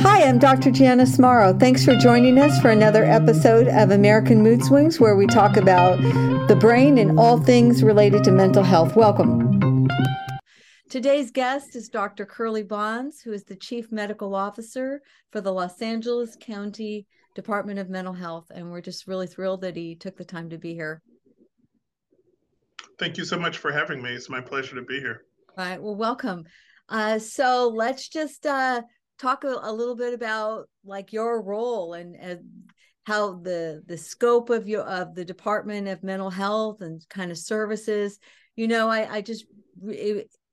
Hi, I'm Dr. Janice Morrow. Thanks for joining us for another episode of American Mood Swings, where we talk about the brain and all things related to mental health. Welcome. Today's guest is Dr. Curley Bonds, who is the Chief Medical Officer for the Los Angeles County Department of Mental Health. And we're just really thrilled that he took the time to be here. Thank you so much for having me. It's my pleasure to be here. All right. Well, welcome. Uh, so let's just uh, talk a, a, little bit about like your role and, and how the the scope of your of the Department of Mental Health and kind of services. You know, I I just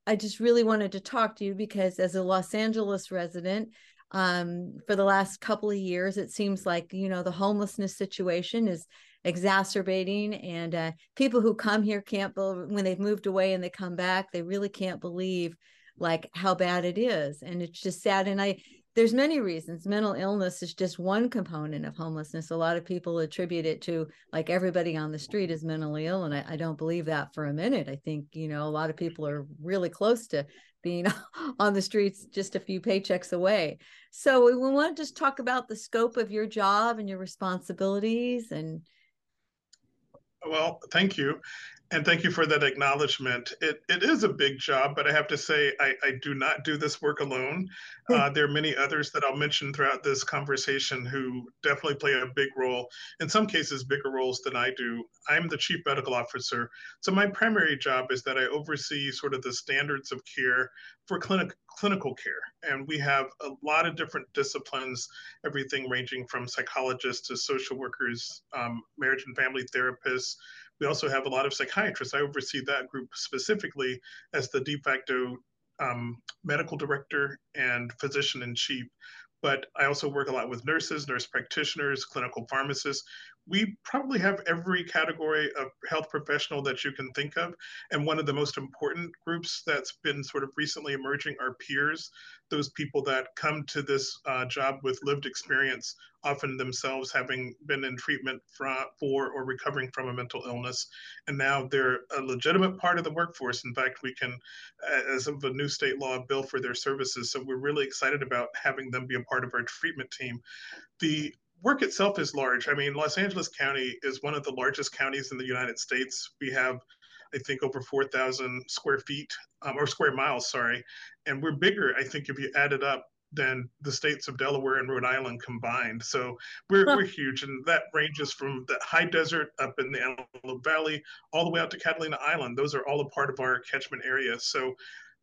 I just really wanted to talk to you because as a Los Angeles resident, um, for the last couple of years, it seems like you know the homelessness situation is exacerbating. And uh, people who come here can't believe when they've moved away and they come back they really can't believe like how bad it is. And it's just sad. And i there's many reasons. Mental illness is just one component of homelessness. A lot of people attribute it to like everybody on the street is mentally ill. And I, I don't believe that for a minute. I think you know a lot of people are really close to being on the streets just a few paychecks away. So we want to just talk about the scope of your job and your responsibilities and well, thank you. And thank you for that acknowledgement. It, it is a big job, but I have to say, I, I do not do this work alone. Hmm. Uh, there are many others that I'll mention throughout this conversation who definitely play a big role, in some cases, bigger roles than I do. I'm the chief medical officer. So my primary job is that I oversee sort of the standards of care for clinic, clinical care. And we have a lot of different disciplines, everything ranging from psychologists to social workers, um, marriage and family therapists we also have a lot of psychiatrists. I oversee that group specifically as the de facto um, medical director and physician in chief. But I also work a lot with nurses, nurse practitioners, clinical pharmacists we probably have every category of health professional that you can think of. And one of the most important groups that's been sort of recently emerging are peers, those people that come to this uh, job with lived experience, often themselves having been in treatment for, for or recovering from a mental illness. And now they're a legitimate part of the workforce. In fact, we can, as of a new state law, bill for their services. So we're really excited about having them be a part of our treatment team. The work itself is large. I mean, Los Angeles County is one of the largest counties in the United States. We have, I think, over 4,000 square feet um, or square miles, sorry. And we're bigger, I think, if you add it up, than the states of Delaware and Rhode Island combined. So we're, we're huge. And that ranges from the high desert up in the Antelope Valley all the way out to Catalina Island. Those are all a part of our catchment area. So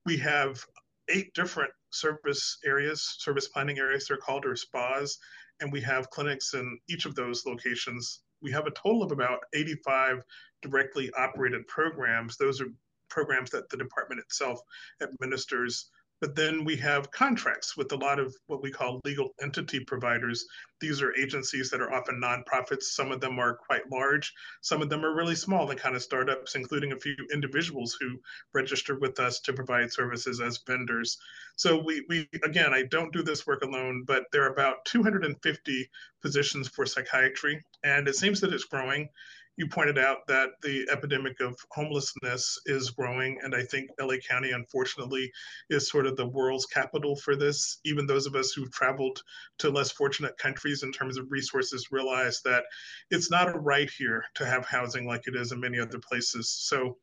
we have eight different service areas, service planning areas, they're called, or SPAs and we have clinics in each of those locations. We have a total of about 85 directly operated programs. Those are programs that the department itself administers but then we have contracts with a lot of what we call legal entity providers. These are agencies that are often nonprofits. Some of them are quite large. Some of them are really small and kind of startups, including a few individuals who register with us to provide services as vendors. So we, we again, I don't do this work alone, but there are about 250 positions for psychiatry, and it seems that it's growing you pointed out that the epidemic of homelessness is growing, and I think LA County, unfortunately, is sort of the world's capital for this. Even those of us who've traveled to less fortunate countries in terms of resources realize that it's not a right here to have housing like it is in many other places. So,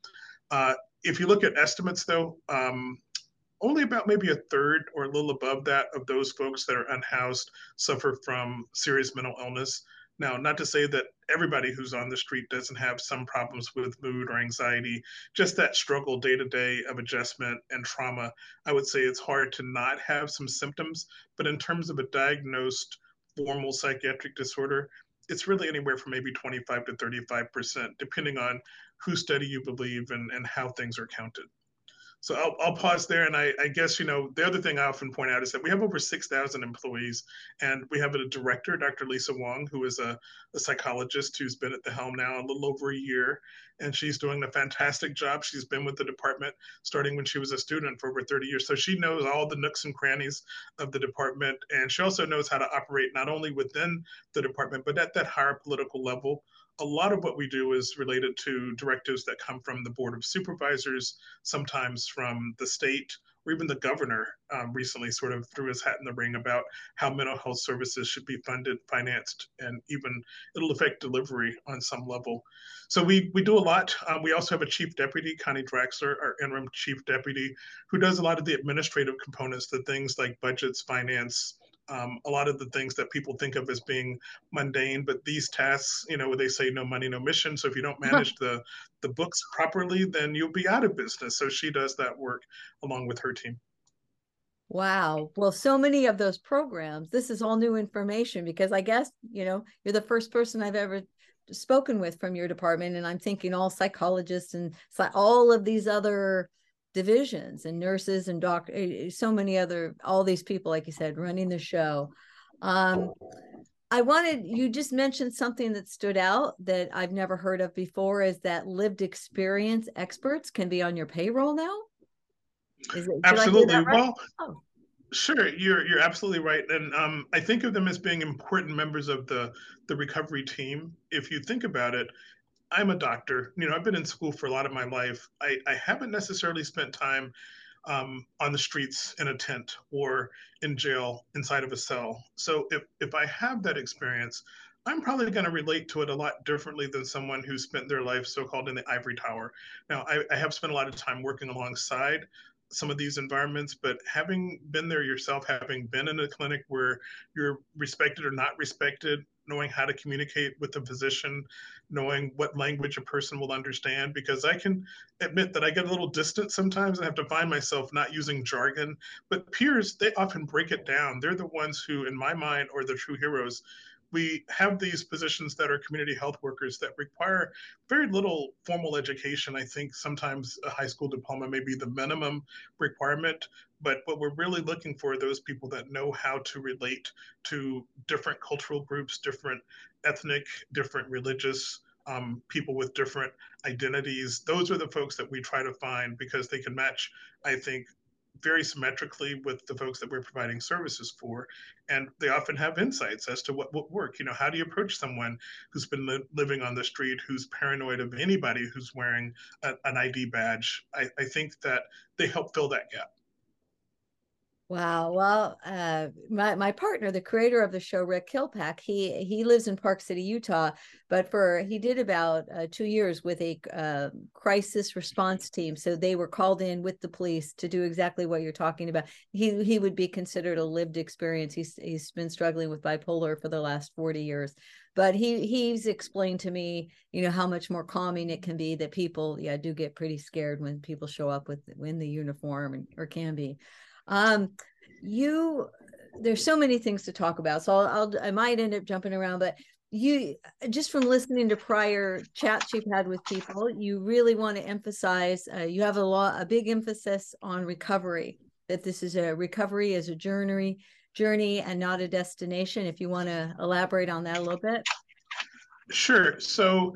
uh, if you look at estimates, though, um, only about maybe a third or a little above that of those folks that are unhoused suffer from serious mental illness. Now, not to say that everybody who's on the street doesn't have some problems with mood or anxiety, just that struggle day to day of adjustment and trauma. I would say it's hard to not have some symptoms, but in terms of a diagnosed formal psychiatric disorder, it's really anywhere from maybe 25 to 35%, depending on whose study you believe and, and how things are counted. So I'll, I'll pause there. And I, I, guess, you know, the other thing I often point out is that we have over 6,000 employees and we have a director, Dr. Lisa Wong, who is a, a, psychologist who's been at the helm now a little over a year. And she's doing a fantastic job. She's been with the department starting when she was a student for over 30 years. So she knows all the nooks and crannies of the department. And she also knows how to operate not only within the department, but at that higher political level a lot of what we do is related to directives that come from the Board of Supervisors, sometimes from the state, or even the governor um, recently sort of threw his hat in the ring about how mental health services should be funded, financed, and even it'll affect delivery on some level. So we we do a lot. Um, we also have a chief deputy, Connie Draxler, our interim chief deputy, who does a lot of the administrative components, the things like budgets, finance, um, a lot of the things that people think of as being mundane, but these tasks, you know, they say no money, no mission. So if you don't manage the the books properly, then you'll be out of business. So she does that work along with her team. Wow. Well, so many of those programs, this is all new information because I guess, you know, you're the first person I've ever spoken with from your department. And I'm thinking all psychologists and all of these other divisions and nurses and doctors, eh, eh, so many other, all these people, like you said, running the show. Um, I wanted you just mentioned something that stood out that I've never heard of before is that lived experience experts can be on your payroll now. Is it, absolutely. Right? Well, oh. sure, you're you're absolutely right, and um, I think of them as being important members of the the recovery team. If you think about it, I'm a doctor. You know, I've been in school for a lot of my life. I, I haven't necessarily spent time um, on the streets in a tent or in jail inside of a cell. So if, if I have that experience, I'm probably going to relate to it a lot differently than someone who spent their life so called in the ivory tower. Now, I, I have spent a lot of time working alongside some of these environments, but having been there yourself, having been in a clinic where you're respected or not respected, knowing how to communicate with the physician, knowing what language a person will understand. Because I can admit that I get a little distant sometimes. I have to find myself not using jargon. But peers, they often break it down. They're the ones who, in my mind, are the true heroes we have these positions that are community health workers that require very little formal education. I think sometimes a high school diploma may be the minimum requirement, but what we're really looking for are those people that know how to relate to different cultural groups, different ethnic, different religious um, people with different identities. Those are the folks that we try to find because they can match, I think, very symmetrically with the folks that we're providing services for and they often have insights as to what would work. You know how do you approach someone who's been li- living on the street who's paranoid of anybody who's wearing a, an id badge? I, I think that they help fill that gap Wow. Well, uh, my my partner, the creator of the show, Rick Kilpack, he he lives in Park City, Utah, but for he did about uh, two years with a uh, crisis response team. So they were called in with the police to do exactly what you're talking about. He he would be considered a lived experience. He's he's been struggling with bipolar for the last forty years, but he he's explained to me, you know, how much more calming it can be. That people, yeah, do get pretty scared when people show up with in the uniform and, or can be. Um, you there's so many things to talk about, so I'll, I'll I might end up jumping around, but you just from listening to prior chats you've had with people, you really want to emphasize. Uh, you have a lot, a big emphasis on recovery. That this is a recovery as a journey, journey, and not a destination. If you want to elaborate on that a little bit. Sure. So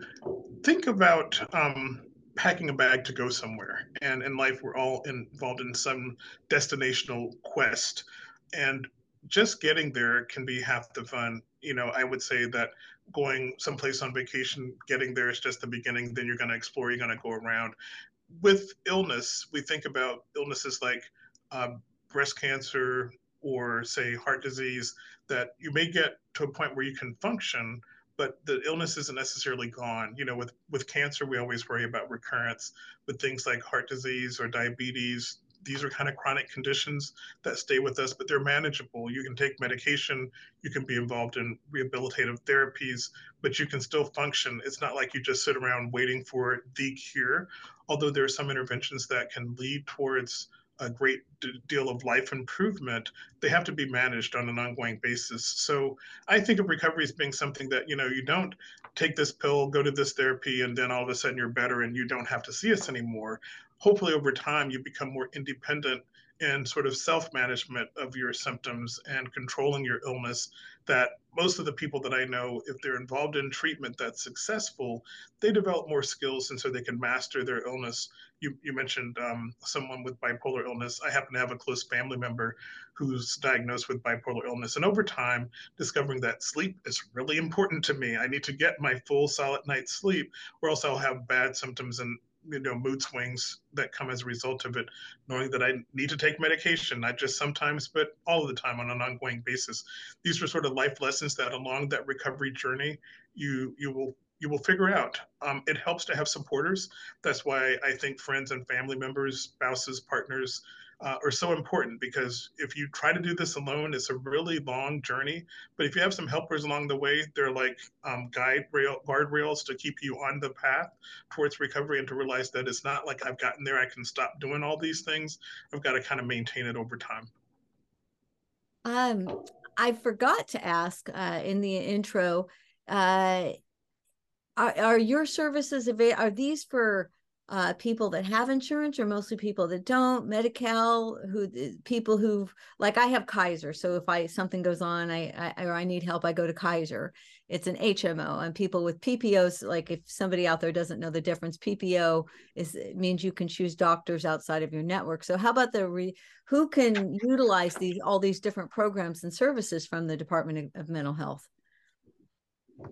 think about um, packing a bag to go somewhere. And in life, we're all involved in some destinational quest. And just getting there can be half the fun. You know, I would say that going someplace on vacation, getting there is just the beginning. Then you're going to explore, you're going to go around. With illness, we think about illnesses like uh, breast cancer or, say, heart disease, that you may get to a point where you can function, but the illness isn't necessarily gone. You know, with with cancer, we always worry about recurrence. With things like heart disease or diabetes, these are kind of chronic conditions that stay with us, but they're manageable. You can take medication, you can be involved in rehabilitative therapies, but you can still function. It's not like you just sit around waiting for the cure, although there are some interventions that can lead towards a great deal of life improvement, they have to be managed on an ongoing basis. So I think of recovery as being something that, you know, you don't take this pill, go to this therapy, and then all of a sudden you're better and you don't have to see us anymore. Hopefully, over time, you become more independent in sort of self management of your symptoms and controlling your illness that most of the people that I know, if they're involved in treatment that's successful, they develop more skills and so they can master their illness. You, you mentioned um, someone with bipolar illness. I happen to have a close family member who's diagnosed with bipolar illness. And over time, discovering that sleep is really important to me. I need to get my full solid night's sleep, or else I'll have bad symptoms and you know mood swings that come as a result of it knowing that i need to take medication. Not just sometimes but all the time on an ongoing basis. These are sort of life lessons that along that recovery journey you you will you will figure out. Um, it helps to have supporters. That's why i think friends and family members spouses partners uh, are so important because if you try to do this alone, it's a really long journey. But if you have some helpers along the way, they're like um, guide rail guardrails to keep you on the path towards recovery and to realize that it's not like I've gotten there, I can stop doing all these things. I've got to kind of maintain it over time. Um, I forgot to ask uh, in the intro. Uh, are, are your services available? Are these for uh, people that have insurance or mostly people that don't Medi-Cal who people who like i have kaiser so if i something goes on I, I or i need help i go to kaiser. It's an hmo and people with ppos like if somebody out there doesn't know the difference ppo is means you can choose doctors outside of your network. So how about the re, who can utilize these all these different programs and services from the department of mental health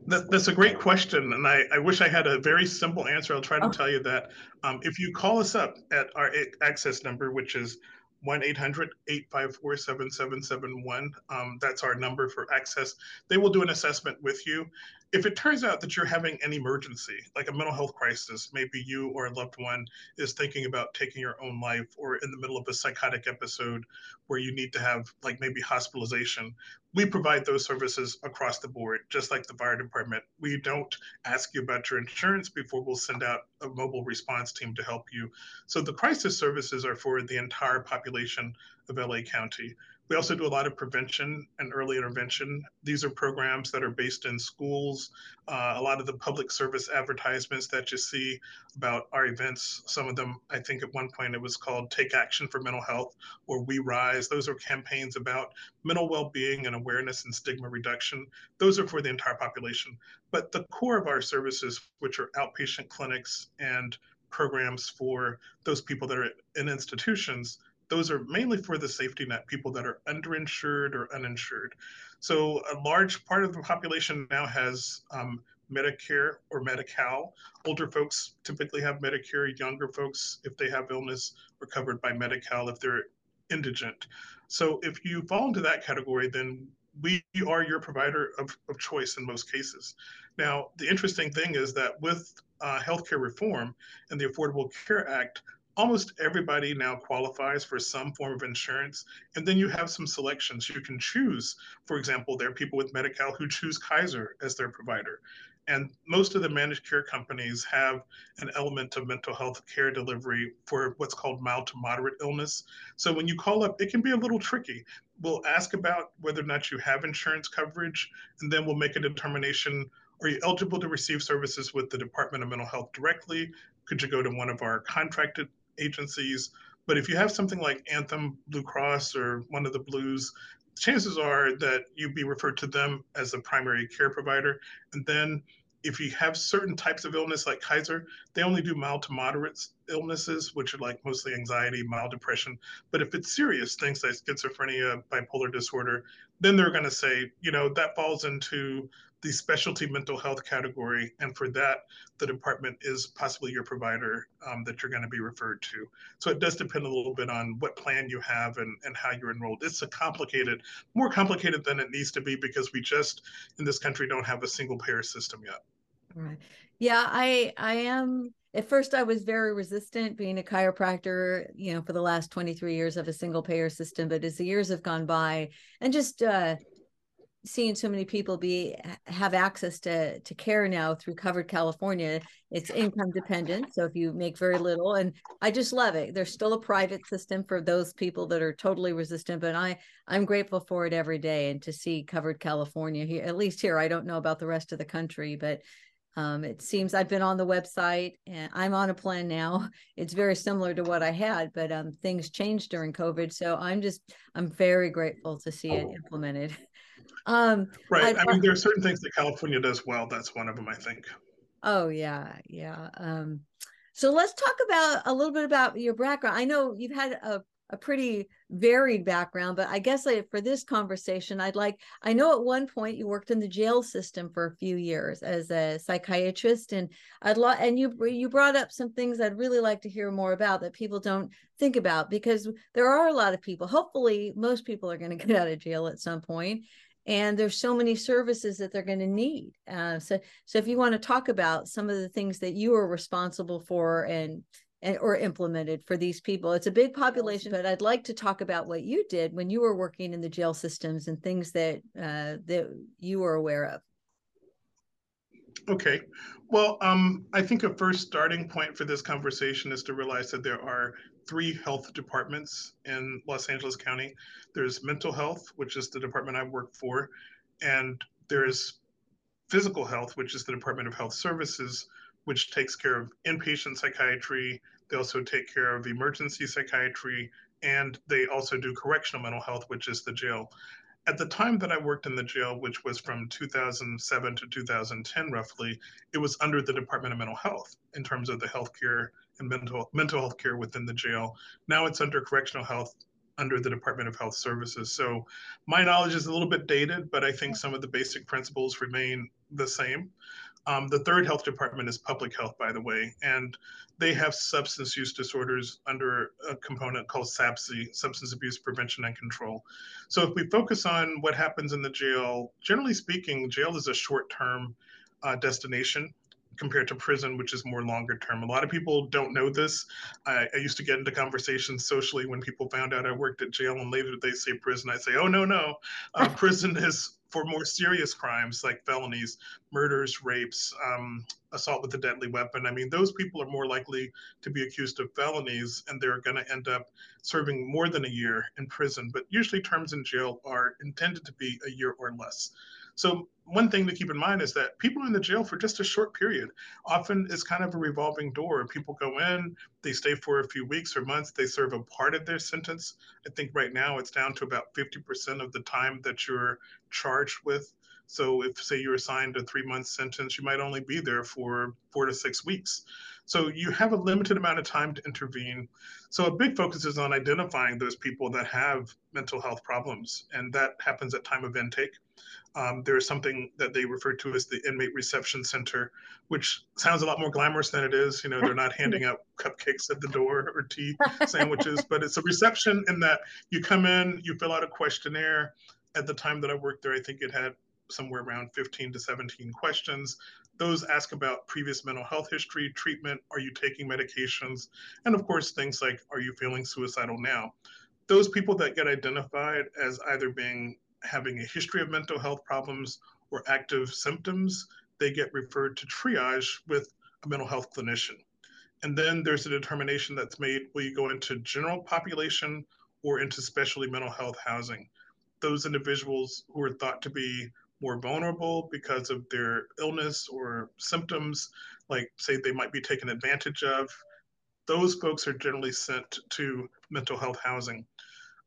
that, that's a great question, and I, I wish I had a very simple answer. I'll try to oh. tell you that. Um, if you call us up at our access number, which is 1 800 854 7771. Um, that's our number for access. They will do an assessment with you. If it turns out that you're having an emergency, like a mental health crisis, maybe you or a loved one is thinking about taking your own life or in the middle of a psychotic episode where you need to have, like, maybe hospitalization, we provide those services across the board, just like the fire department. We don't ask you about your insurance before we'll send out a mobile response team to help you. So the crisis services are for the entire population of LA County. We also do a lot of prevention and early intervention. These are programs that are based in schools. Uh, a lot of the public service advertisements that you see about our events, some of them, I think at one point it was called Take Action for Mental Health or We Rise. Those are campaigns about mental well being and awareness and stigma reduction. Those are for the entire population. But the core of our services, which are outpatient clinics and programs for those people that are in institutions, those are mainly for the safety net, people that are underinsured or uninsured. So a large part of the population now has um, Medicare or Medi-Cal. Older folks typically have Medicare. Younger folks, if they have illness, are covered by Medi-Cal if they're indigent. So if you fall into that category, then we are your provider of, of choice in most cases. Now, the interesting thing is that with uh, healthcare reform and the Affordable Care Act, almost everybody now qualifies for some form of insurance. And then you have some selections you can choose. For example, there are people with Medi-Cal who choose Kaiser as their provider. And most of the managed care companies have an element of mental health care delivery for what's called mild to moderate illness. So when you call up, it can be a little tricky. We'll ask about whether or not you have insurance coverage, and then we'll make a determination are you eligible to receive services with the Department of Mental Health directly? Could you go to one of our contracted agencies. But if you have something like Anthem Blue Cross or one of the Blues, chances are that you'd be referred to them as a primary care provider. And then if you have certain types of illness like Kaiser, they only do mild to moderate illnesses, which are like mostly anxiety, mild depression. But if it's serious, things like schizophrenia, bipolar disorder, then they're going to say, you know, that falls into the specialty mental health category. And for that, the department is possibly your provider um, that you're going to be referred to. So it does depend a little bit on what plan you have and, and how you're enrolled. It's a complicated, more complicated than it needs to be because we just in this country don't have a single payer system yet. Right. Yeah, I I am at first I was very resistant being a chiropractor, you know, for the last 23 years of a single payer system. But as the years have gone by and just uh seeing so many people be have access to to care now through covered california it's income dependent so if you make very little and i just love it there's still a private system for those people that are totally resistant but i i'm grateful for it every day and to see covered california here at least here i don't know about the rest of the country but Um, it seems I've been on the website and I'm on a plan now. It's very similar to what I had, but um, things changed during COVID. So I'm just, I'm very grateful to see it implemented. Um, right. I, I mean, there are certain things that California does well. That's one of them, I think. Oh, yeah. Yeah. Um, so let's talk about a little bit about your background. I know you've had a a pretty varied background, but I guess I, for this conversation, I'd like, I know at one point you worked in the jail system for a few years as a psychiatrist and I'd love, and you, you brought up some things I'd really like to hear more about that people don't think about because there are a lot of people, hopefully most people are going to get out of jail at some point and there's so many services that they're going to need. Uh, so, so if you want to talk about some of the things that you are responsible for and and, or implemented for these people. It's a big population, but I'd like to talk about what you did when you were working in the jail systems and things that uh, that you were aware of. Okay. Well, um, I think a first starting point for this conversation is to realize that there are three health departments in Los Angeles County. There's mental health, which is the department I work for, and there's physical health, which is the Department of Health Services, which takes care of inpatient psychiatry. They also take care of emergency psychiatry, and they also do correctional mental health, which is the jail. At the time that I worked in the jail, which was from 2007 to 2010 roughly, it was under the Department of Mental Health in terms of the healthcare and mental mental health care within the jail. Now it's under correctional health under the Department of Health Services. So my knowledge is a little bit dated, but I think some of the basic principles remain the same. Um, the third health department is public health, by the way, and they have substance use disorders under a component called SAPC, Substance Abuse Prevention and Control. So if we focus on what happens in the jail, generally speaking, jail is a short-term uh, destination compared to prison, which is more longer term. A lot of people don't know this. I, I, used to get into conversations socially when people found out I worked at jail, and later they say prison. I say, oh, no, no. Uh, prison is for more serious crimes like felonies, murders, rapes, um, assault with a deadly weapon. I mean, those people are more likely to be accused of felonies and they're going to end up serving more than a year in prison. But usually, terms in jail are intended to be a year or less. So one thing to keep in mind is that people are in the jail for just a short period. Often it's kind of a revolving door. People go in, they stay for a few weeks or months, they serve a part of their sentence. I think right now it's down to about 50% of the time that you're charged with. So if say you're assigned a three month sentence, you might only be there for four to six weeks. So you have a limited amount of time to intervene. So a big focus is on identifying those people that have mental health problems, and that happens at time of intake. Um, there is something that they refer to as the inmate reception center, which sounds a lot more glamorous than it is. You know, they're not handing out cupcakes at the door or tea sandwiches, but it's a reception in that you come in, you fill out a questionnaire. At the time that I worked there, I think it had somewhere around 15 to 17 questions. Those ask about previous mental health history, treatment, are you taking medications, and of course, things like, are you feeling suicidal now? Those people that get identified as either being having a history of mental health problems or active symptoms, they get referred to triage with a mental health clinician. And then there's a determination that's made will you go into general population or into specialty mental health housing? Those individuals who are thought to be more vulnerable because of their illness or symptoms, like say they might be taken advantage of, those folks are generally sent to mental health housing.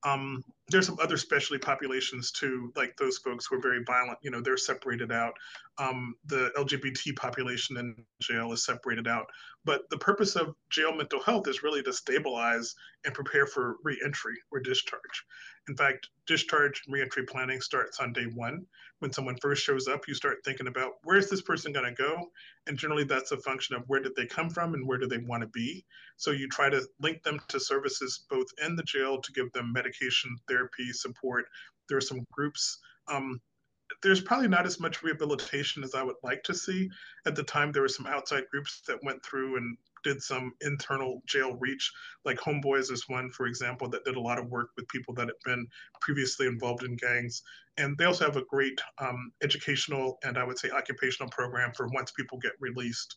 Um, there's some other specialty populations too, like those folks who are very violent. You know, they're separated out. Um, the LGBT population in jail is separated out. But the purpose of jail mental health is really to stabilize and prepare for reentry or discharge. In fact, discharge and reentry planning starts on day one. When someone first shows up, you start thinking about where is this person going to go, and generally that's a function of where did they come from and where do they want to be. So you try to link them to services both in the jail to give them medication, therapy, support. There are some groups. Um, there's probably not as much rehabilitation as I would like to see. At the time, there were some outside groups that went through and did some internal jail reach, like Homeboys is one, for example, that did a lot of work with people that had been previously involved in gangs. And they also have a great um, educational and I would say occupational program for once people get released.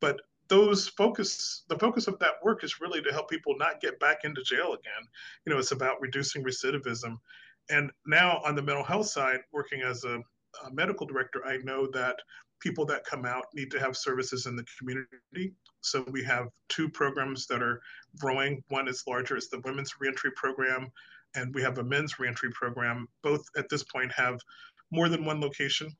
But those focus the focus of that work is really to help people not get back into jail again you know it's about reducing recidivism and now on the mental health side working as a, a medical director i know that people that come out need to have services in the community. So we have two programs that are growing. One is larger, it's the women's reentry program, and we have a men's reentry program. Both at this point have more than one location,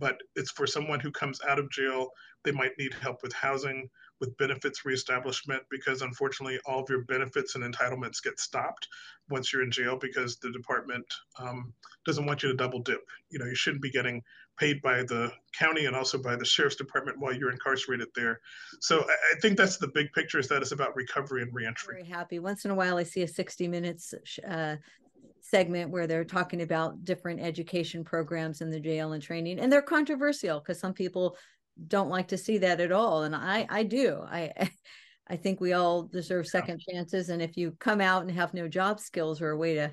but it's for someone who comes out of jail. They might need help with housing, with benefits reestablishment, because unfortunately, all of your benefits and entitlements get stopped once you're in jail because the department um, doesn't want you to double dip. You know, you shouldn't be getting paid by the county and also by the sheriff's department while you're incarcerated there. So I, I think that's the big picture is that it's about recovery and reentry. Very happy. Once in a while, I see a 60 minutes uh, segment where they're talking about different education programs in the jail and training, and they're controversial because some people don't like to see that at all, and I I do. I I think we all deserve second chances, and if you come out and have no job skills or a way to,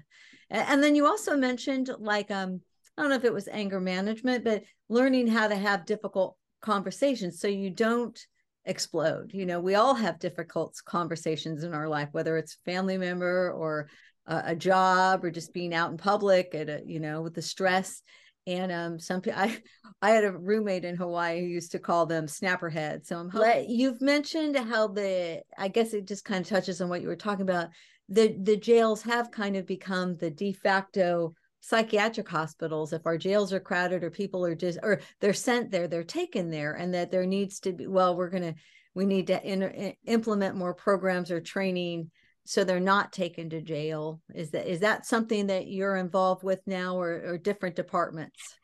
and then you also mentioned like um I don't know if it was anger management, but learning how to have difficult conversations so you don't explode. You know, we all have difficult conversations in our life, whether it's family member or a, a job or just being out in public at a, you know, with the stress. And um, some I, I had a roommate in Hawaii who used to call them snapper heads. So I'm you've mentioned how the, I guess it just kind of touches on what you were talking about. The the jails have kind of become the de facto psychiatric hospitals if our jails are crowded or people are just or they're sent there they're taken there and that there needs to be well we're going to we need to in, implement more programs or training so they're not taken to jail is that is that something that you're involved with now or, or different departments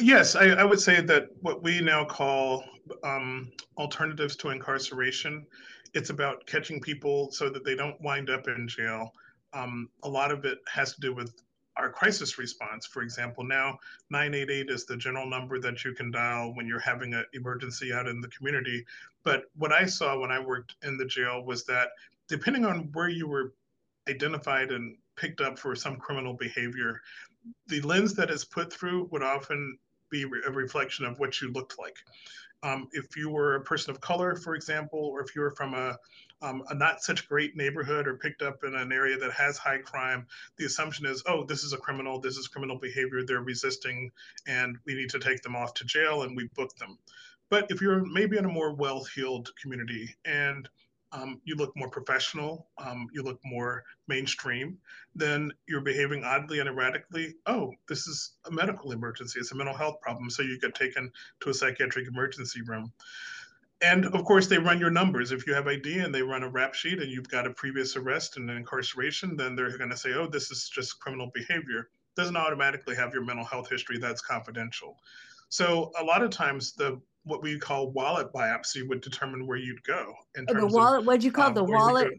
yes I, I, would say that what we now call um, alternatives to incarceration it's about catching people so that they don't wind up in jail um, a lot of it has to do with our crisis response. For example, now 988 is the general number that you can dial when you're having an emergency out in the community. But what I saw when I worked in the jail was that depending on where you were identified and picked up for some criminal behavior, the lens that is put through would often be a reflection of what you looked like. Um, if you were a person of color, for example, or if you were from a, um, a not such great neighborhood or picked up in an area that has high crime, the assumption is, oh, this is a criminal, this is criminal behavior, they're resisting, and we need to take them off to jail, and we book them. But if you're maybe in a more well heeled community and um, you look more professional, um, you look more mainstream, then you're behaving oddly and erratically. Oh, this is a medical emergency. It's a mental health problem. So you get taken to a psychiatric emergency room. And of course, they run your numbers. If you have ID and they run a rap sheet and you've got a previous arrest and an incarceration, then they're going to say, oh, this is just criminal behavior. Doesn't automatically have your mental health history. That's confidential. So a lot of times the what we call wallet biopsy would determine where you'd go. In oh, the wallet, of, what'd you call um, the wallet?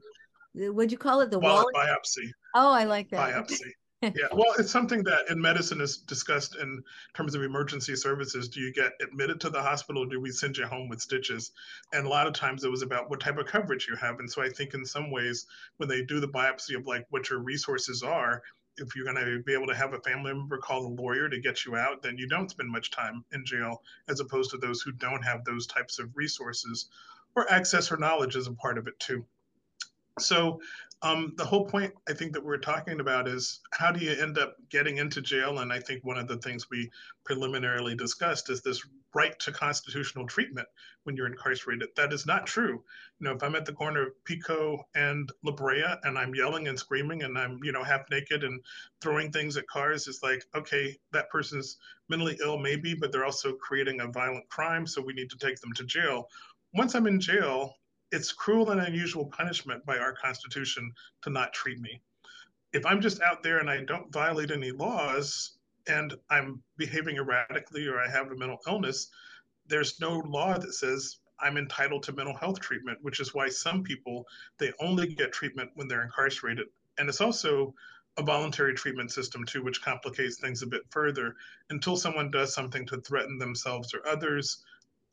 What'd you call it? The wallet, wallet biopsy. Oh, I like that. Biopsy. yeah, well, it's something that in medicine is discussed in terms of emergency services. Do you get admitted to the hospital? do we send you home with stitches? And a lot of times it was about what type of coverage you have. And so I think in some ways, when they do the biopsy of like what your resources are, if you're going to be able to have a family member call a lawyer to get you out, then you don't spend much time in jail, as opposed to those who don't have those types of resources or access or knowledge is a part of it too. So um, the whole point I think that we're talking about is how do you end up getting into jail? And I think one of the things we preliminarily discussed is this right to constitutional treatment when you're incarcerated. That is not true. You know, if I'm at the corner of Pico and La Brea and I'm yelling and screaming and I'm, you know, half naked and throwing things at cars, it's like, okay, that person's mentally ill, maybe, but they're also creating a violent crime. So we need to take them to jail. Once I'm in jail, it's cruel and unusual punishment by our Constitution to not treat me. If I'm just out there and I don't violate any laws and I'm behaving erratically or I have a mental illness, there's no law that says I'm entitled to mental health treatment, which is why some people they only get treatment when they're incarcerated. And it's also a voluntary treatment system too, which complicates things a bit further. Until someone does something to threaten themselves or others,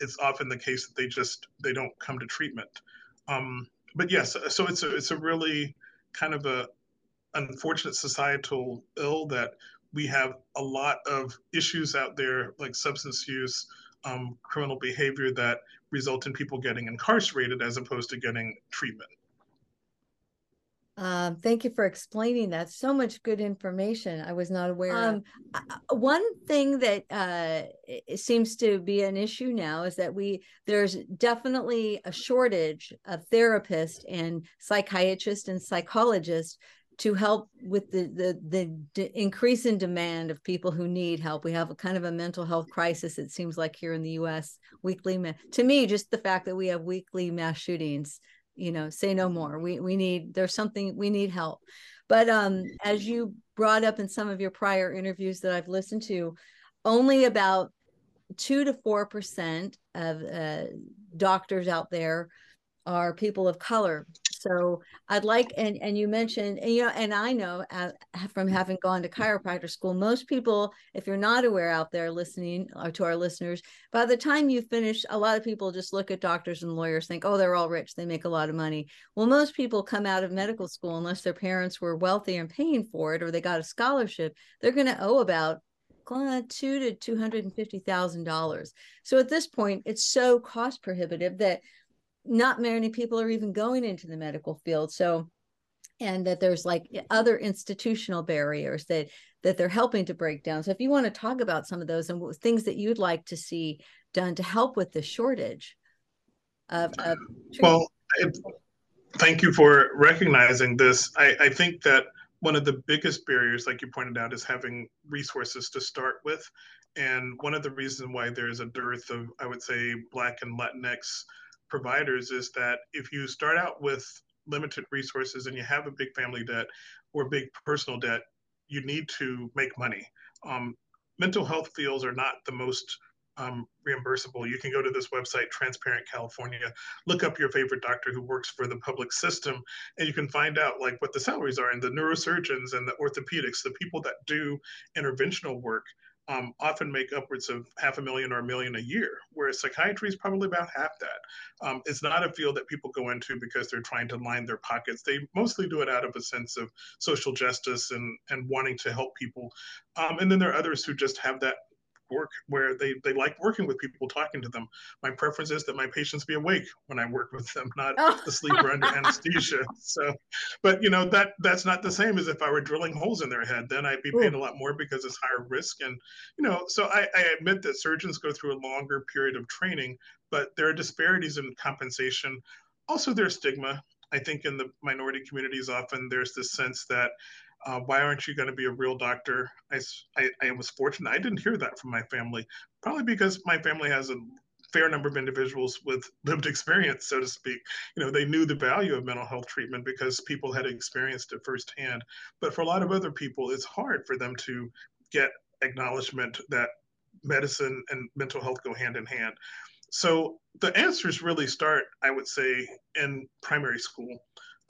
it's often the case that they just they don't come to treatment. Um, but yes, so it's a it's a really kind of a unfortunate societal ill that we have a lot of issues out there like substance use, um, criminal behavior that result in people getting incarcerated as opposed to getting treatment. Um, thank you for explaining that. So much good information. I was not aware. Um, one thing that uh, seems to be an issue now is that we there's definitely a shortage of therapists and psychiatrists and psychologists to help with the, the the increase in demand of people who need help. We have a kind of a mental health crisis. It seems like here in the U.S. Weekly, to me, just the fact that we have weekly mass shootings you know say no more we we need there's something we need help but um as you brought up in some of your prior interviews that i've listened to only about two to four percent of uh, doctors out there are people of color so I'd like, and and you mentioned, and you know, and I know uh, from having gone to chiropractor school, most people, if you're not aware out there listening or uh, to our listeners, by the time you finish, a lot of people just look at doctors and lawyers, think, oh, they're all rich, they make a lot of money. Well, most people come out of medical school unless their parents were wealthy and paying for it, or they got a scholarship, they're going to owe about two to two hundred and fifty thousand dollars. So at this point, it's so cost prohibitive that not many people are even going into the medical field. So and that there's like other institutional barriers that that they're helping to break down. So if you want to talk about some of those and things that you'd like to see done to help with the shortage of, of well thank you for recognizing this. I, I think that one of the biggest barriers like you pointed out is having resources to start with. And one of the reasons why there's a dearth of i would say black and latinx providers is that if you start out with limited resources and you have a big family debt or big personal debt, you need to make money. Um, mental health fields are not the most um, reimbursable. You can go to this website, Transparent California, look up your favorite doctor who works for the public system, and you can find out like what the salaries are. And the neurosurgeons and the orthopedics, the people that do interventional work, um, often make upwards of half a million or a million a year, whereas psychiatry is probably about half that. Um, it's not a field that people go into because they're trying to line their pockets. They mostly do it out of a sense of social justice and, and wanting to help people. Um, and then there are others who just have that work where they, they like working with people, talking to them. My preference is that my patients be awake when I work with them, not oh. asleep or under anesthesia. So, but you know that that's not the same as if I were drilling holes in their head. Then I'd be paying a lot more because it's higher risk. And you know, so I, I admit that surgeons go through a longer period of training, but there are disparities in compensation. Also, there's stigma. I think in the minority communities, often there's this sense that uh, why aren't you going to be a real doctor? I, I, I, was fortunate. I didn't hear that from my family, probably because my family has a fair number of individuals with lived experience, so to speak. You know, they knew the value of mental health treatment because people had experienced it firsthand. But for a lot of other people, it's hard for them to get acknowledgement that medicine and mental health go hand in hand. So the answers really start, I would say, in primary school.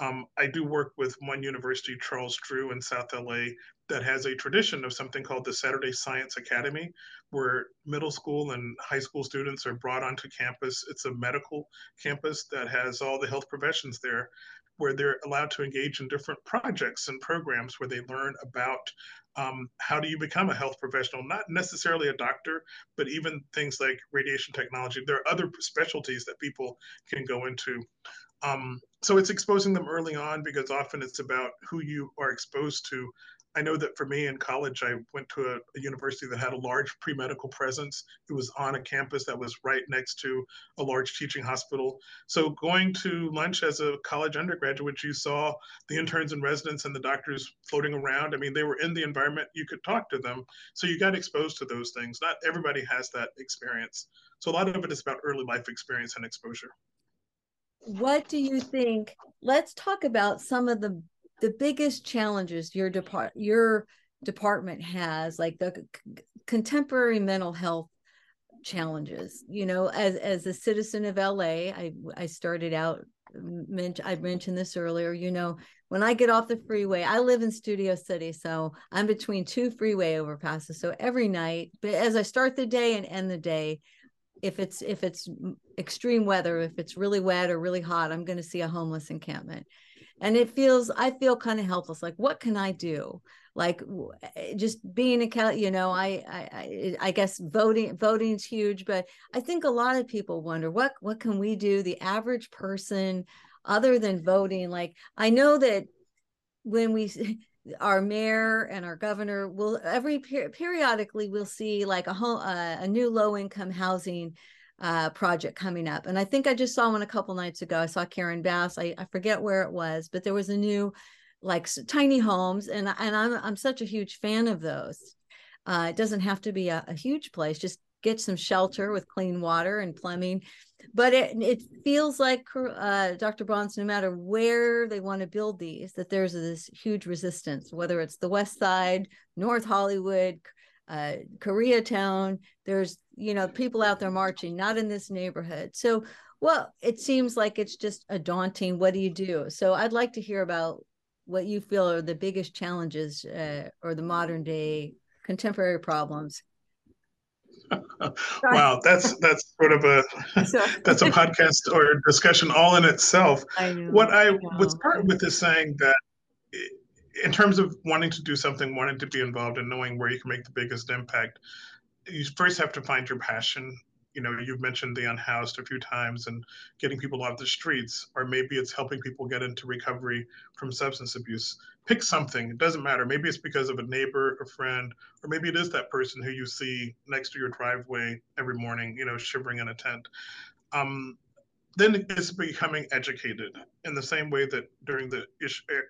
Um, I do work with one university, Charles Drew in South LA, that has a tradition of something called the Saturday Science Academy, where middle school and high school students are brought onto campus. It's a medical campus that has all the health professions there, where they're allowed to engage in different projects and programs where they learn about um, how do you become a health professional, not necessarily a doctor, but even things like radiation technology. There are other specialties that people can go into. Um, so it's exposing them early on because often it's about who you are exposed to. I know that for me in college, I went to a, a university that had a large pre medical presence. It was on a campus that was right next to a large teaching hospital. So, going to lunch as a college undergraduate, you saw the interns and residents and the doctors floating around. I mean, they were in the environment, you could talk to them. So, you got exposed to those things. Not everybody has that experience. So, a lot of it is about early life experience and exposure what do you think let's talk about some of the the biggest challenges your depart your department has like the c- contemporary mental health challenges you know as as a citizen of la i i started out i mentioned this earlier you know when i get off the freeway i live in studio city so i'm between two freeway overpasses. So every night but as i start the day and end the day if it's if it's extreme weather if it's really wet or really hot i'm going to see a homeless encampment. And it feels i feel kind of helpless like what can i do? Like eh, just being a you know I, I i guess voting voting's huge but i think a lot of people wonder what what can we do? The average person other than voting like i know that when we our mayor and our governor will every per- periodically we'll see like a home uh, a new low income housing uh, project coming up. And i think i just saw one a couple nights ago. I saw karen bass. I, I forget where it was but there was a new like tiny homes and and i'm, I'm such a huge fan of those. Uh, it doesn't have to be a, a huge place. Just get some shelter with clean water and plumbing but it it feels like uh, Dr. Bonds, no matter where they want to build these, that there's this huge resistance, whether it's the West Side, North Hollywood, uh, Koreatown. There's you know people out there marching, not in this neighborhood. So, well, it seems like it's just a daunting. What do you do? So, I'd like to hear about what you feel are the biggest challenges uh, or the modern day contemporary problems wow, that's that's sort of a that's a podcast or a discussion all in itself. I what I, I would start with is saying that in terms of wanting to do something, wanting to be involved and knowing where you can make the biggest impact, you first have to find your passion you know you've mentioned the unhoused a few times and getting people off the streets or maybe it's helping people get into recovery from substance abuse. Pick something it doesn't matter. Maybe it's because of a neighbor a friend or maybe it is that person who you see next to your driveway every morning you know shivering in a tent. Um, then it's becoming educated in the same way that during the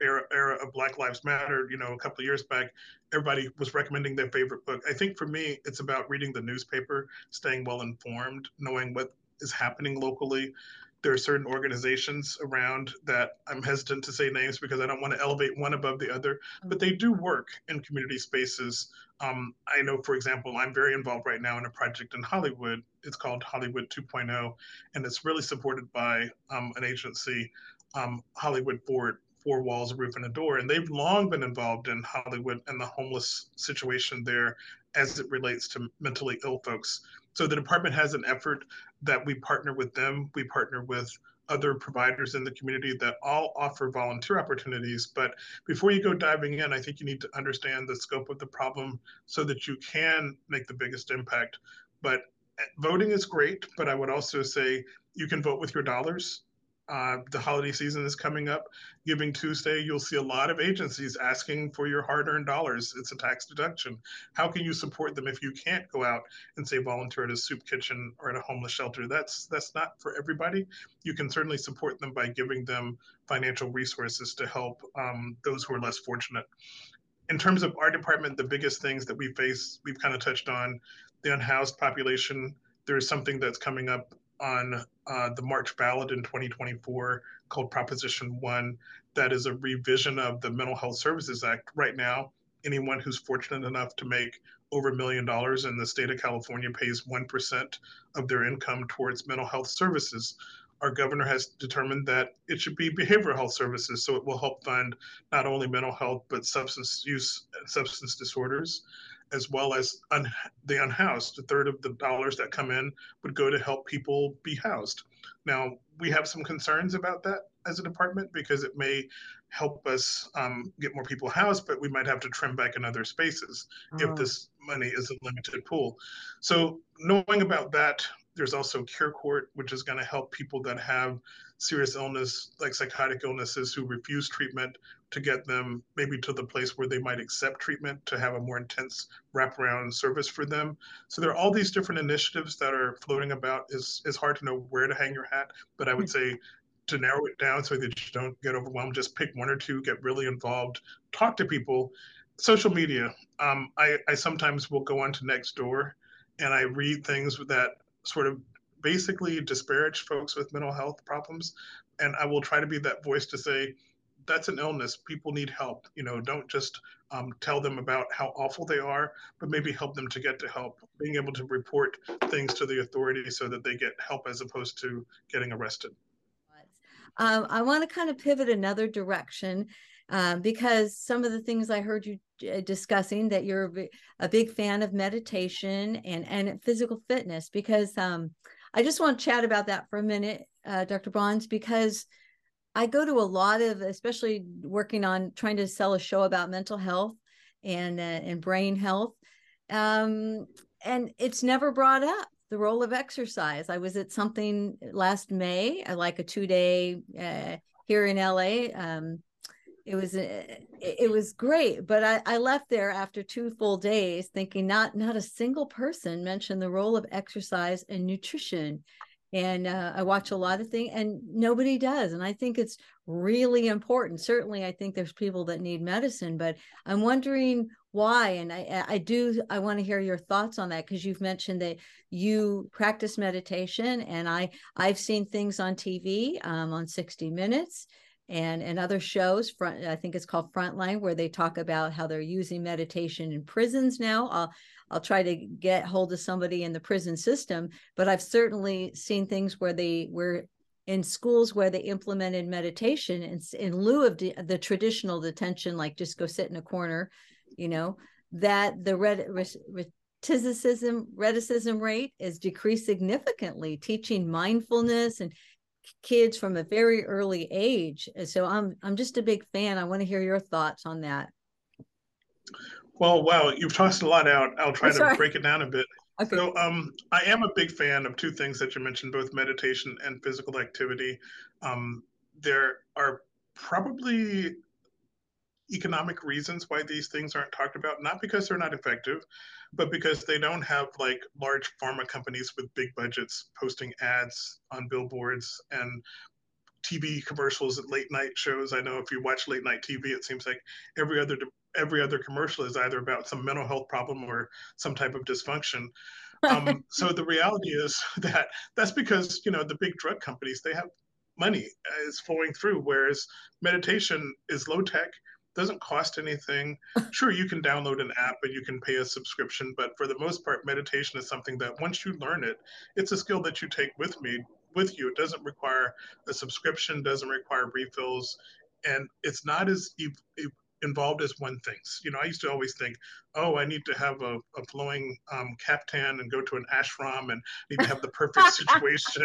era, era of Black Lives Matter, you know, a couple of years back, everybody was recommending their favorite book. I think for me, it's about reading the newspaper, staying well informed, knowing what is happening locally, there are certain organizations around that I'm hesitant to say names because I don't want to elevate one above the other, but they do work in community spaces. Um, I know, for example, I'm very involved right now in a project in Hollywood. It's called Hollywood 2.0, and it's really supported by um, an agency, um, Hollywood Forward, Four Walls, a Roof, and a Door. And they've long been involved in Hollywood and the homeless situation there as it relates to mentally ill folks. So the department has an effort that we partner with them. We partner with other providers in the community that all offer volunteer opportunities. But before you go diving in, I think you need to understand the scope of the problem so that you can make the biggest impact. But voting is great, but I would also say you can vote with your dollars. Uh, the holiday season is coming up. Giving Tuesday, you'll see a lot of agencies asking for your hard earned dollars. It's a tax deduction. How can you support them if you can't go out and say volunteer at a soup kitchen or at a homeless shelter? That's that's not for everybody. You can certainly support them by giving them financial resources to help um, those who are less fortunate. In terms of our department, the biggest things that we face, we've kind of touched on the unhoused population. There's something that's coming up on uh, the March ballot in 2024 called Proposition 1 that is a revision of the Mental Health Services Act. Right now, anyone who's fortunate enough to make over a million dollars in the state of California pays 1% of their income towards mental health services. Our governor has determined that it should be behavioral health services, so it will help fund not only mental health, but substance use substance disorders as well as un- the unhoused. A third of the dollars that come in would go to help people be housed. Now, we have some concerns about that as a department because it may help us um, get more people housed, but we might have to trim back in other spaces oh. if this money is a limited pool. So, knowing about that, there's also CARE Court, which is going to help people that have serious illness, like psychotic illnesses, who refuse treatment to get them maybe to the place where they might accept treatment to have a more intense wraparound service for them. So there are all these different initiatives that are floating about. It's, it's hard to know where to hang your hat, but I would say to narrow it down so that you don't get overwhelmed, just pick one or two, get really involved, talk to people. Social media. Um, I, I sometimes will go on onto Nextdoor and I read things that sort of basically disparage folks with mental health problems. And I will try to be that voice to say, that's an illness. People need help. You know, don't just um, tell them about how awful they are, but maybe help them to get to help. Being able to report things to the authorities so that they get help as opposed to getting arrested. Um, I want to kind of pivot another direction um, because some of the things I heard you discussing that you're a big fan of meditation and and physical fitness because um, I just want to chat about that for a minute, uh, Dr. Bonds, because I go to a lot of, especially working on trying to sell a show about mental health and uh, and brain health, um, and it's never brought up the role of exercise. I was at something last May, like a two day uh, here in LA. Um, it was it was great but I, I left there after two full days thinking not not a single person mentioned the role of exercise and nutrition. And uh, i watch a lot of things and nobody does and i think it's really important. Certainly i think there's people that need medicine but i'm wondering why and i i do i want to hear your thoughts on that because you've mentioned that you practice meditation and i i've seen things on tv um, on 60 minutes and and other shows front i think it's called frontline where they talk about how they're using meditation in prisons now. I'll i'll try to get hold of somebody in the prison system but i've certainly seen things where they were in schools where they implemented meditation in, in lieu of de- the traditional detention like just go sit in a corner you know that the red, reticism reticism rate is decreased significantly teaching mindfulness and kids from a very early age. So I'm I'm just a big fan. I want to hear your thoughts on that. Well, wow, you've tossed a lot out. I'll try to break it down a bit. Okay. So um, I am a big fan of two things that you mentioned, both meditation and physical activity. Um, there are probably economic reasons why these things aren't talked about, not because they're not effective, but because they don't have like large pharma companies with big budgets posting ads on billboards and TV commercials at late night shows. I know if you watch late night TV, it seems like every other every other commercial is either about some mental health problem or some type of dysfunction. Um, so the reality is that that's because you know the big drug companies they have money is flowing through, whereas meditation is low tech doesn't cost anything. Sure, you can download an app and you can pay a subscription, but for the most part, meditation is something that once you learn it, it's a skill that you take with me with you. It doesn't require a subscription, doesn't require refills, and it's not as involved as one thinks. You know, I used to always think, oh, I need to have a, a flowing um, kaftan and go to an ashram and need to have the perfect situation.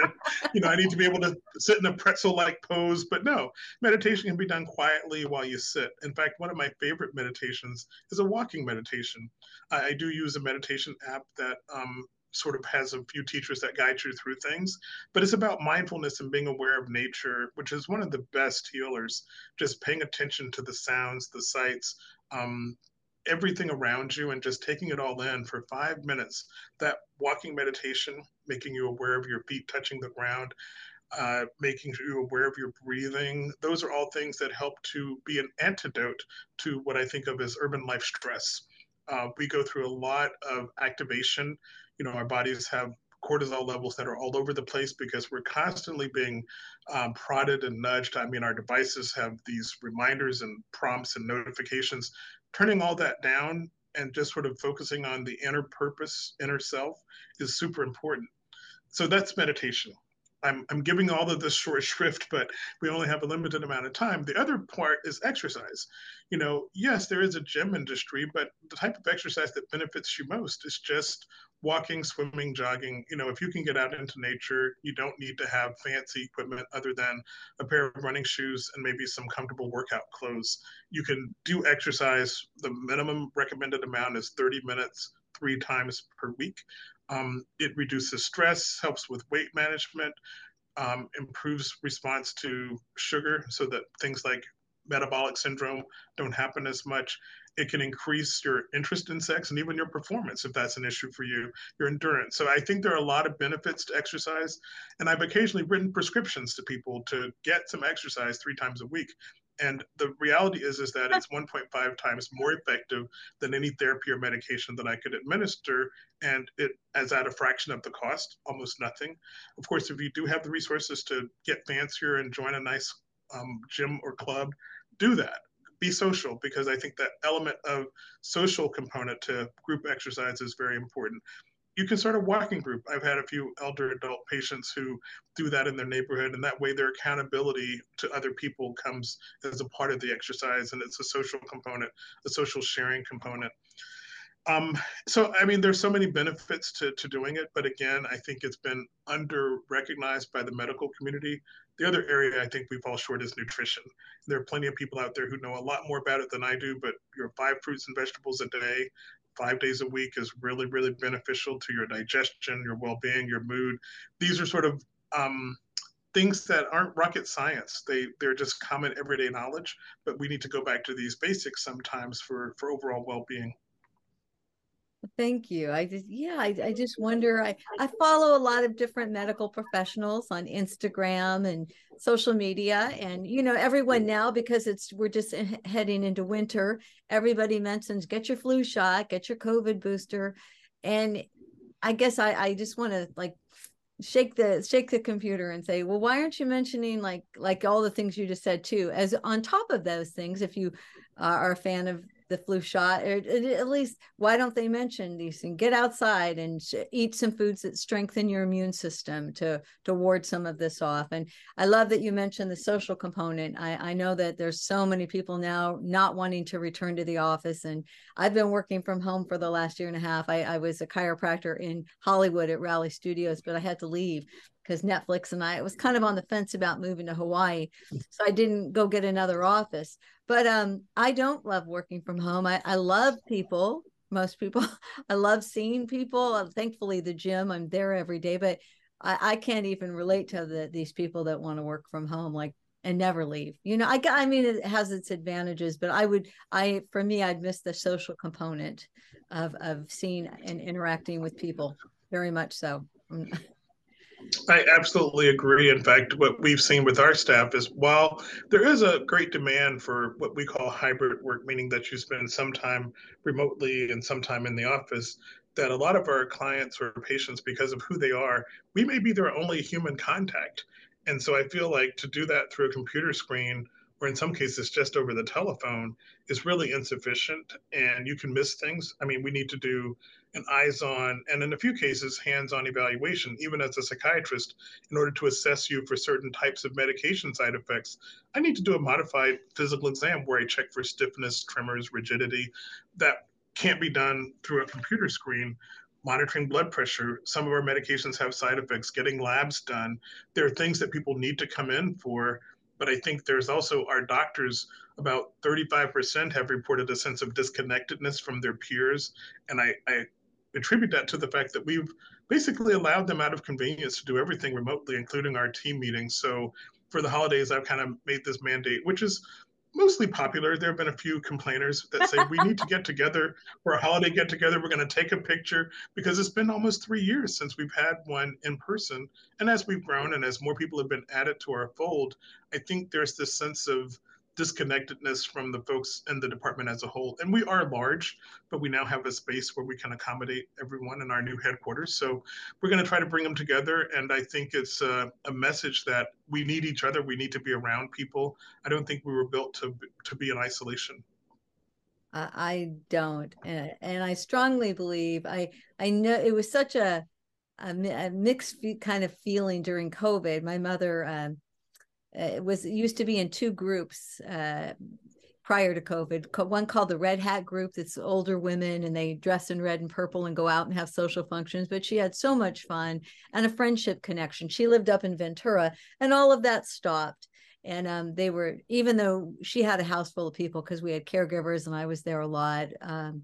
you know, I need to be able to sit in a pretzel-like pose. But no, meditation can be done quietly while you sit. In fact, one of my favorite meditations is a walking meditation. I, I do use a meditation app that um, sort of has a few teachers that guide you through things, but it's about mindfulness and being aware of nature, which is one of the best healers. Just paying attention to the sounds, the sights, um, everything around you, and just taking it all in for five minutes. That walking meditation, making you aware of your feet touching the ground. Uh, making you aware of your breathing. Those are all things that help to be an antidote to what I think of as urban life stress. Uh, we go through a lot of activation you know, our bodies have cortisol levels that are all over the place because we're constantly being um, prodded and nudged. I mean, our devices have these reminders and prompts and notifications. Turning all that down and just sort of focusing on the inner purpose, inner self is super important. So that's meditation. I'm, I'm giving all of this short shrift, but we only have a limited amount of time. The other part is exercise. You know, yes, there is a gym industry, but the type of exercise that benefits you most is just walking, swimming, jogging. You know, if you can get out into nature, you don't need to have fancy equipment other than a pair of running shoes and maybe some comfortable workout clothes. You can do exercise. The minimum recommended amount is 30 minutes three times per week. Um, it reduces stress, helps with weight management, um, improves response to sugar so that things like metabolic syndrome don't happen as much. It can increase your interest in sex and even your performance if that's an issue for you, your endurance. So I think there are a lot of benefits to exercise. And I've occasionally written prescriptions to people to get some exercise three times a week. And the reality is, is that it's 1.5 times more effective than any therapy or medication that I could administer, and it as at a fraction of the cost, almost nothing. Of course, if you do have the resources to get fancier and join a nice um, gym or club, do that. Be social because I think that element of social component to group exercise is very important you can start a walking group. I've had a few elder adult patients who do that in their neighborhood, and that way their accountability to other people comes as a part of the exercise, and it's a social component, a social sharing component. Um, so, I mean, there's so many benefits to, to doing it, but again, I think it's been under recognized by the medical community. The other area I think we fall short is nutrition. There are plenty of people out there who know a lot more about it than I do, but your five fruits and vegetables a day, five days a week is really, really beneficial to your digestion, your well being, your mood. These are sort of um, things that aren't rocket science. They they're just common everyday knowledge, but we need to go back to these basics sometimes for for overall well-being. Thank you. I just yeah, I, I just wonder. I I follow a lot of different medical professionals on Instagram and social media, and you know everyone now because it's we're just heading into winter. Everybody mentions get your flu shot, get your COVID booster, and I guess I I just want to like shake the shake the computer and say well why aren't you mentioning like like all the things you just said too as on top of those things if you uh, are a fan of the flu shot or at least why don't they mention these things? Get outside and eat some foods that strengthen your immune system to to ward some of this off. And i love that you mentioned the social component. I i know that there's so many people now not wanting to return to the office and i've been working from home for the last year and a half. I, I was a chiropractor in hollywood at raleigh studios but i had to leave because Netflix and I was kind of on the fence about moving to Hawaii. So I didn't go get another office. But um, I don't love working from home. I, I love people, most people. I love seeing people. Uh, thankfully, the gym, I'm there every day, but I, I can't even relate to the, these people that want to work from home. Like, and never leave. You know, I I mean it has its advantages, but I would I for me I'd miss the social component of of seeing and interacting with people very much so. I absolutely agree. In fact, what we've seen with our staff is while there is a great demand for what we call hybrid work, meaning that you spend some time remotely and some time in the office, that a lot of our clients or patients, because of who they are, we may be their only human contact. And so I feel like to do that through a computer screen, or in some cases just over the telephone, is really insufficient. And you can miss things. I mean, we need to do eyes on, and in a few cases, hands on evaluation, even as a psychiatrist, in order to assess you for certain types of medication side effects. I need to do a modified physical exam where I check for stiffness, tremors, rigidity. That can't be done through a computer screen. Monitoring blood pressure, some of our medications have side effects, getting labs done. There are things that people need to come in for but I think there's also our doctors, about 35% have reported a sense of disconnectedness from their peers. And I, I attribute that to the fact that we've basically allowed them out of convenience to do everything remotely, including our team meetings. So for the holidays, I've kind of made this mandate, which is mostly popular. There have been a few complainers that say we need to get together for a holiday get together. We're going to take a picture because it's been almost three years since we've had one in person. And as we've grown and as more people have been added to our fold, I think there's this sense of disconnectedness from the folks in the department as a whole. And we are large, but we now have a space where we can accommodate everyone in our new headquarters. So we're going to try to bring them together. And I think it's a, a message that we need each other. We need to be around people. I don't think we were built to to be in isolation. I don't, and, I strongly believe I I know it was such a a, mixed kind of feeling during COVID. My mother um, it was it used to be in two groups uh, prior to COVID. One called the Red Hat Group, that's older women and they dress in red and purple and go out and have social functions. But she had so much fun and a friendship connection. She lived up in Ventura, and all of that stopped. And um, they were, even though she had a house full of people because we had caregivers and I was there a lot. Um,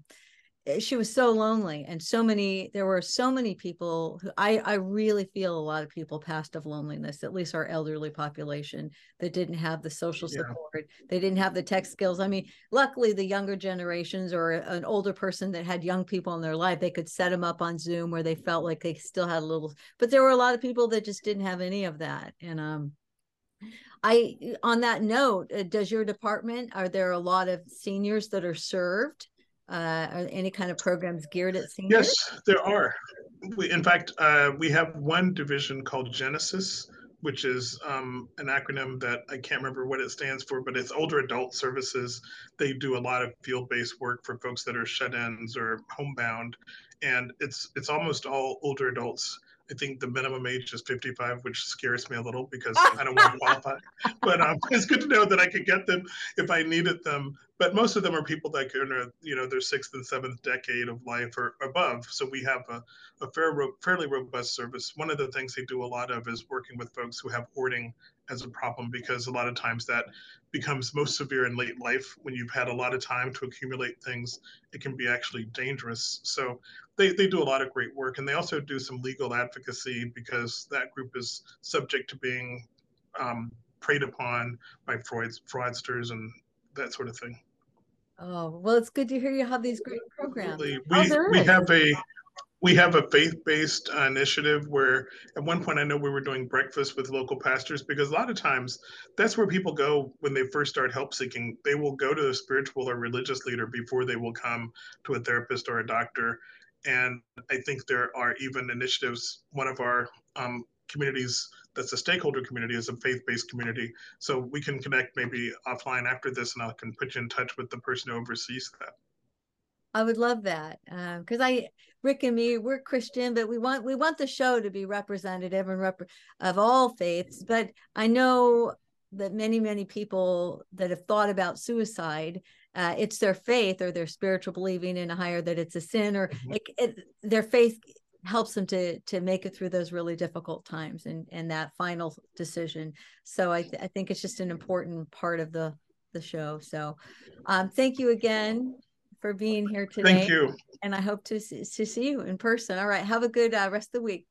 she was so lonely and so many there were so many people who I I really feel a lot of people passed of loneliness at least our elderly population that didn't have the social support yeah. they didn't have the tech skills I mean luckily the younger generations or an older person that had young people in their life they could set them up on Zoom where they felt like they still had a little but there were a lot of people that just didn't have any of that and um I on that note uh, does your department are there a lot of seniors that are served uh, are any kind of programs geared at seniors? Yes, there are. We, in fact, uh, we have one division called Genesis, which is um, an acronym that I can't remember what it stands for, but it's older adult services. They do a lot of field-based work for folks that are shut-ins or homebound, and it's it's almost all older adults. I think the minimum age is 55, which scares me a little because I don't want to qualify. But um, it's good to know that I could get them if I needed them but most of them are people that are in you know their sixth and seventh decade of life or above. So we have a, a fair, fairly robust service. One of the things they do a lot of is working with folks who have hoarding as a problem because a lot of times that becomes most severe in late life when you've had a lot of time to accumulate things it can be actually dangerous so they, they do a lot of great work and they also do some legal advocacy because that group is subject to being um, preyed upon by Freud's fraudsters and that sort of thing. Oh well, it's good to hear you have these great programs. We we have a we have a faith-based uh, initiative where at one point i know we were doing breakfast with local pastors because a lot of times that's where people go when they first start help seeking they will go to a spiritual or religious leader before they will come to a therapist or a doctor and i think there are even initiatives one of our um, communities that's a stakeholder community is a faith-based community so we can connect maybe offline after this and i can put you in touch with the person who oversees that I would love that because um, I, Rick and me, we're Christian, but we want we want the show to be representative and rep- of all faiths. But I know that many many people that have thought about suicide, uh, it's their faith or their spiritual believing in a higher that it's a sin or mm-hmm. it, it, their faith helps them to to make it through those really difficult times and and that final decision. So I th- I think it's just an important part of the the show. So um, thank you again for being here today. Thank you. And I hope to see, to see you in person. All right. Have a good uh, rest of the week.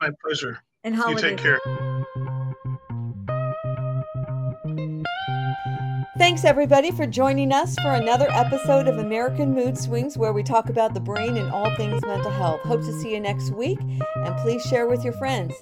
My pleasure. And holiday. You take care. Thanks, everybody, for joining us for another episode of American Mood Swings, where we talk about the brain and all things mental health. Hope to see you next week, and please share with your friends.